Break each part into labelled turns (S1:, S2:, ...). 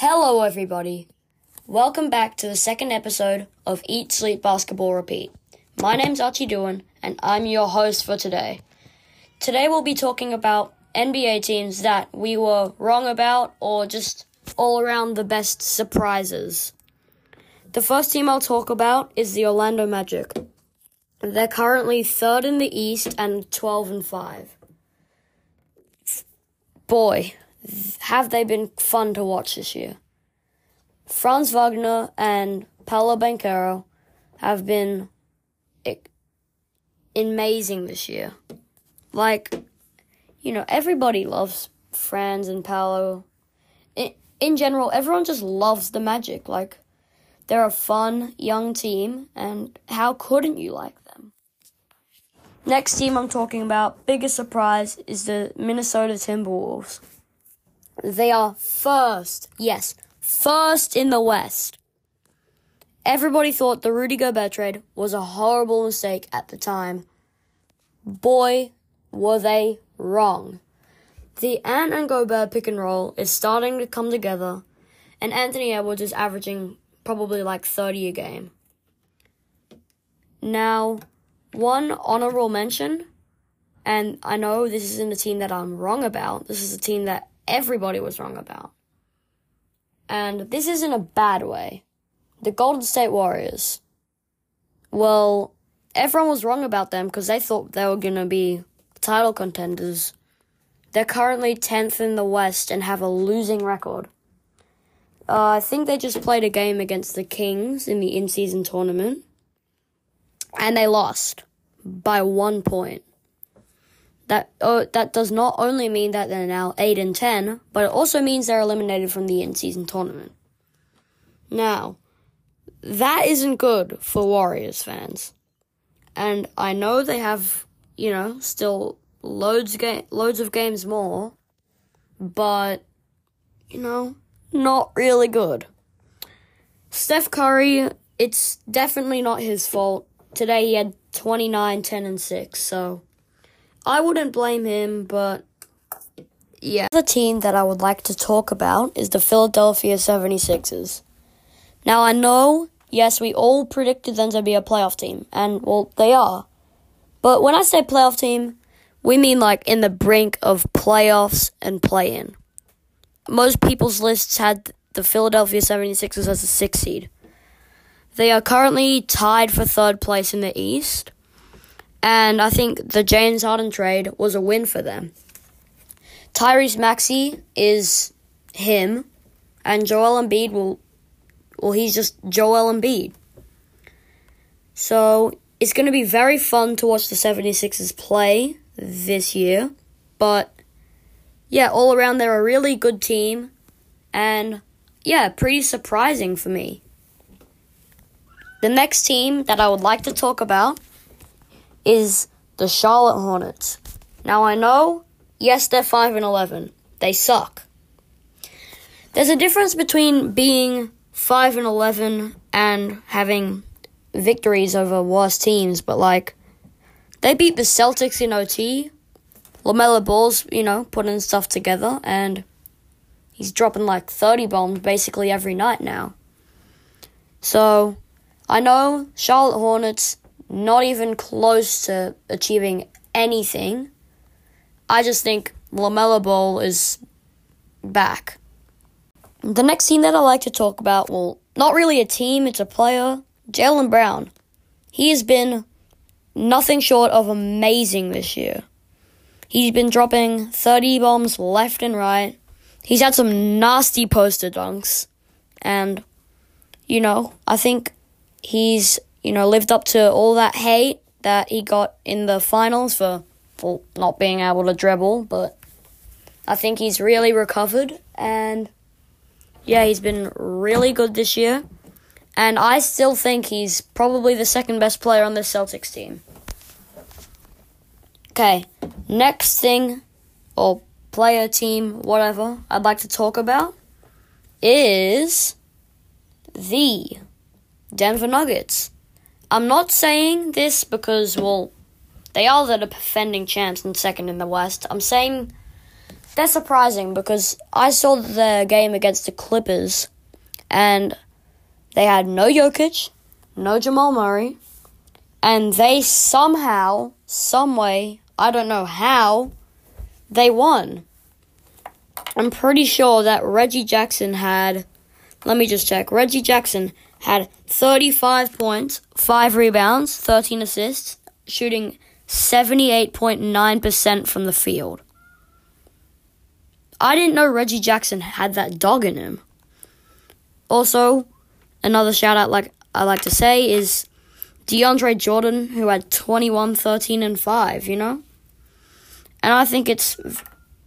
S1: Hello, everybody. Welcome back to the second episode of Eat, Sleep, Basketball, Repeat. My name's Archie Doohan, and I'm your host for today. Today, we'll be talking about NBA teams that we were wrong about or just all around the best surprises. The first team I'll talk about is the Orlando Magic. They're currently third in the East and 12 and 5. Boy, have they been fun to watch this year. Franz Wagner and Paolo Banchero have been amazing this year. Like, you know, everybody loves Franz and Paolo. In, in general, everyone just loves the Magic. Like, they're a fun young team, and how couldn't you like them? Next team I'm talking about, biggest surprise, is the Minnesota Timberwolves. They are first, yes, first in the West. Everybody thought the Rudy Gobert trade was a horrible mistake at the time. Boy, were they wrong. The Ant and Gobert pick and roll is starting to come together, and Anthony Edwards is averaging probably like 30 a game. Now, one honorable mention, and I know this isn't a team that I'm wrong about, this is a team that everybody was wrong about. And this isn't a bad way. The Golden State Warriors. Well, everyone was wrong about them because they thought they were going to be title contenders. They're currently 10th in the West and have a losing record. Uh, I think they just played a game against the Kings in the in season tournament. And they lost by one point that uh, that does not only mean that they're now 8 and 10, but it also means they're eliminated from the in-season tournament. Now, that isn't good for Warriors fans. And I know they have, you know, still loads ga- loads of games more, but you know, not really good. Steph Curry, it's definitely not his fault. Today he had 29, 10 and 6, so I wouldn't blame him, but yeah. The team that I would like to talk about is the Philadelphia 76ers. Now, I know, yes, we all predicted them to be a playoff team, and, well, they are. But when I say playoff team, we mean like in the brink of playoffs and play in. Most people's lists had the Philadelphia 76ers as a six seed. They are currently tied for third place in the East. And I think the James Harden trade was a win for them. Tyrese Maxey is him, and Joel Embiid will, well, he's just Joel Embiid. So it's going to be very fun to watch the 76ers play this year. But yeah, all around they're a really good team, and yeah, pretty surprising for me. The next team that I would like to talk about is the Charlotte Hornets. Now I know, yes, they're 5 and 11. They suck. There's a difference between being 5 and 11 and having victories over worse teams, but like they beat the Celtics in OT. LaMelo Ball's, you know, putting stuff together and he's dropping like 30 bombs basically every night now. So, I know Charlotte Hornets not even close to achieving anything. I just think LaMelo Ball is back. The next team that I like to talk about, well, not really a team, it's a player, Jaylen Brown. He has been nothing short of amazing this year. He's been dropping 30 bombs left and right. He's had some nasty poster dunks. And, you know, I think he's you know, lived up to all that hate that he got in the finals for, for not being able to dribble, but I think he's really recovered and yeah, he's been really good this year. And I still think he's probably the second best player on the Celtics team. Okay, next thing, or player, team, whatever, I'd like to talk about is the Denver Nuggets. I'm not saying this because, well, they are the defending champs and second in the West. I'm saying they're surprising because I saw the game against the Clippers and they had no Jokic, no Jamal Murray, and they somehow, some way, I don't know how, they won. I'm pretty sure that Reggie Jackson had, let me just check. Reggie Jackson had 35 points, 5 rebounds, 13 assists, shooting 78.9% from the field. I didn't know Reggie Jackson had that dog in him. Also, another shout out like I like to say is DeAndre Jordan who had 21, 13 and 5, you know? And I think it's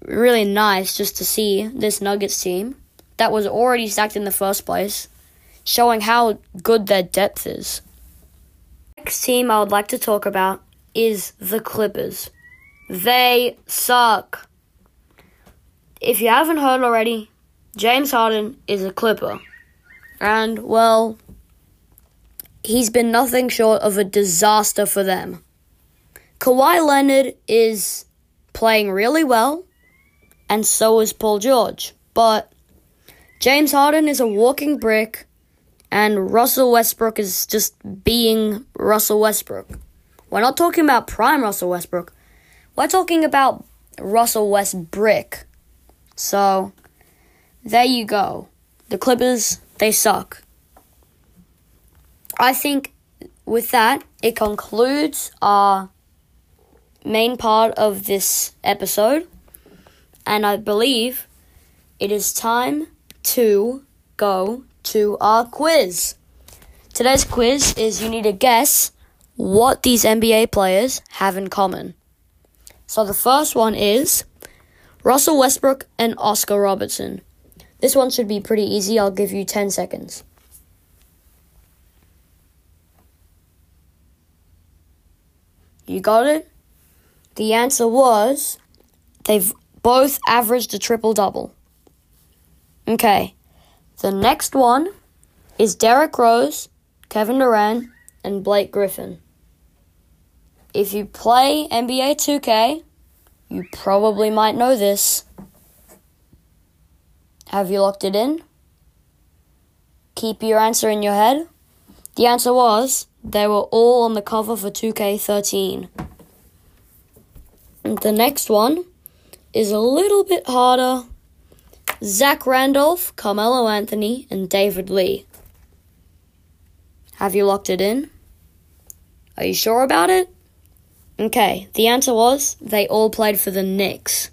S1: really nice just to see this Nuggets team that was already stacked in the first place showing how good their depth is. Next team I would like to talk about is the Clippers. They suck. If you haven't heard already, James Harden is a Clipper. And, well, he's been nothing short of a disaster for them. Kawhi Leonard is playing really well, and so is Paul George. But James Harden is a walking brick, and Russell Westbrook is just being Russell Westbrook. We're not talking about prime Russell Westbrook. We're talking about Russell Westbrook. So, there you go. The Clippers, they suck. I think with that, it concludes our main part of this episode. And I believe it is time to go to our quiz. Today's quiz is you need to guess what these NBA players have in common. So the first one is Russell Westbrook and Oscar Robertson. This one should be pretty easy. I'll give you 10 seconds. You got it? The answer was they've both averaged a triple double. Okay. The next one is Derrick Rose, Kevin Durant, and Blake Griffin. If you play NBA 2K, you probably might know this. Have you locked it in? Keep your answer in your head. The answer was they were all on the cover for 2K13. And the next one is a little bit harder. Zach Randolph, Carmelo Anthony, and David Lee. Have you locked it in? Are you sure about it? Okay, the answer was they all played for the Knicks.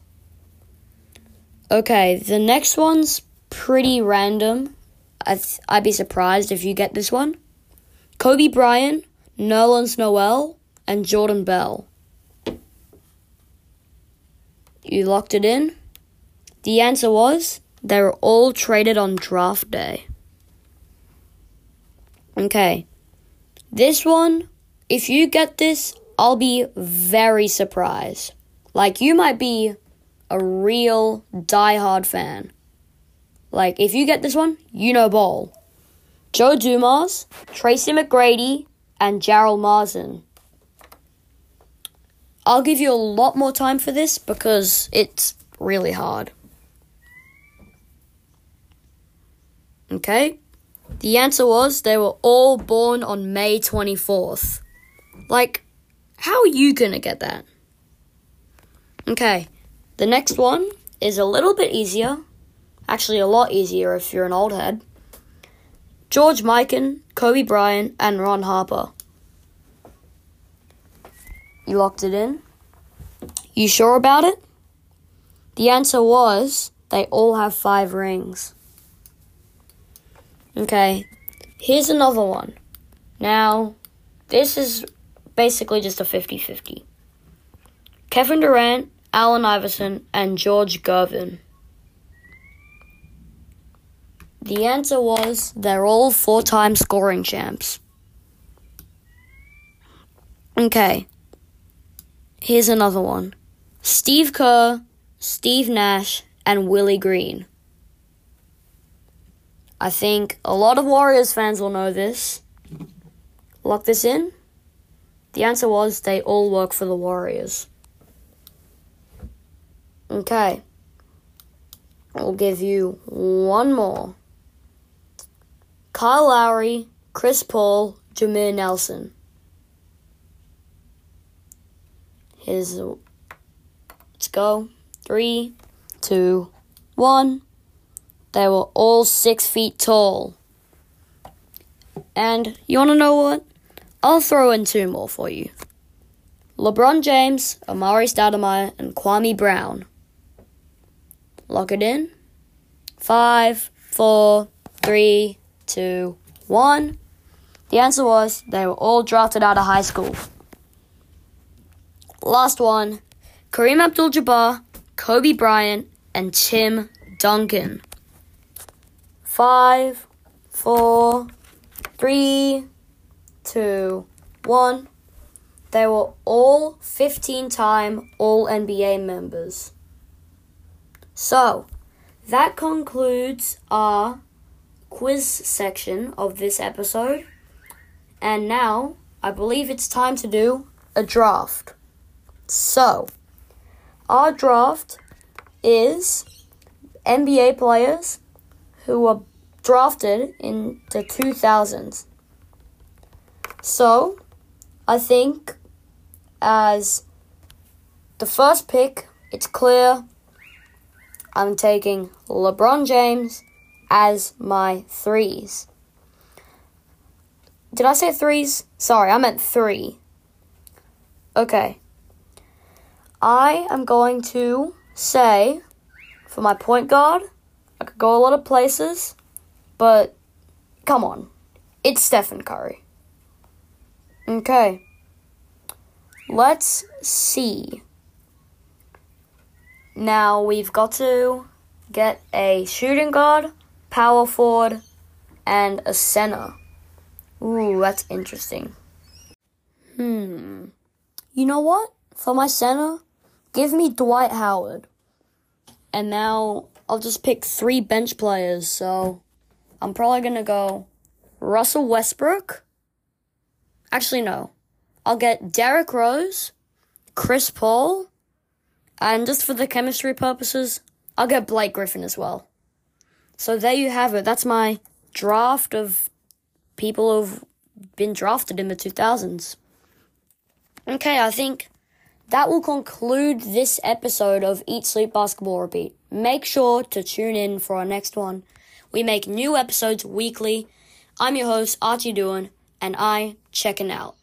S1: Okay, the next one's pretty random. I'd, I'd be surprised if you get this one. Kobe Bryant, Nerlens Noel, and Jordan Bell. You locked it in? The answer was they were all traded on draft day. Okay. This one, if you get this, I'll be very surprised. Like, you might be a real die-hard fan. Like, if you get this one, you know ball. Joe Dumars, Tracy McGrady, and Jarell Martin. I'll give you a lot more time for this because it's really hard. Okay? The answer was they were all born on May 24th. Like, how are you to get that? Okay, the next one is a little bit easier. Actually, a lot easier if you're an old head. George Mikan, Kobe Bryant, and Ron Harper. You locked it in? You sure about it? The answer was they all have five rings. Okay, here's another one. Now, this is basically just a 50 50. Kevin Durant, Allen Iverson, and George Gervin. The answer was they're all four time scoring champs. Okay, here's another one Steve Kerr, Steve Nash, and Willie Green. I think a lot of Warriors fans will know this. Lock this in. The answer was they all work for the Warriors. Okay. I'll give you one more. Kyle Lowry, Chris Paul, Jameer Nelson. Here's let's go. Three, two, one. They were all six feet tall. And you wanna know what? I'll throw in two more for you. LeBron James, Amar'e Stoudemire, and Kwame Brown. Lock it in. Five, four, three, two, one. The answer was they were all drafted out of high school. Last one Kareem Abdul Jabbar, Kobe Bryant, and Tim Duncan. Five, four, three, two, one. They were all 15 time All NBA members. So, that concludes our quiz section of this episode. And now, I believe it's time to do a draft. So, our draft is NBA players who were drafted in the 2000s. So, I think as the first pick, it's clear I'm taking LeBron James as my threes. Did I say threes? Sorry, I meant three. Okay. I am going to say for my point guard, go a lot of places, but come on. It's Stephen Curry. Okay. Let's see. Now we've got to get a shooting guard, power forward, and a center. Ooh, that's interesting. Hmm. You know what? For my center, give me Dwight Howard. And now I'll just pick three bench players, so I'm probably gonna go Russell Westbrook. Actually, no. I'll get Derrick Rose, Chris Paul, and just for the chemistry purposes, I'll get Blake Griffin as well. So there you have it. That's my draft of people who've been drafted in the 2000s. Okay, I think that will conclude this episode of Eat Sleep Basketball Repeat. Make sure to tune in for our next one. We make new episodes weekly. I'm your host, Archie Doohan, and I checking out.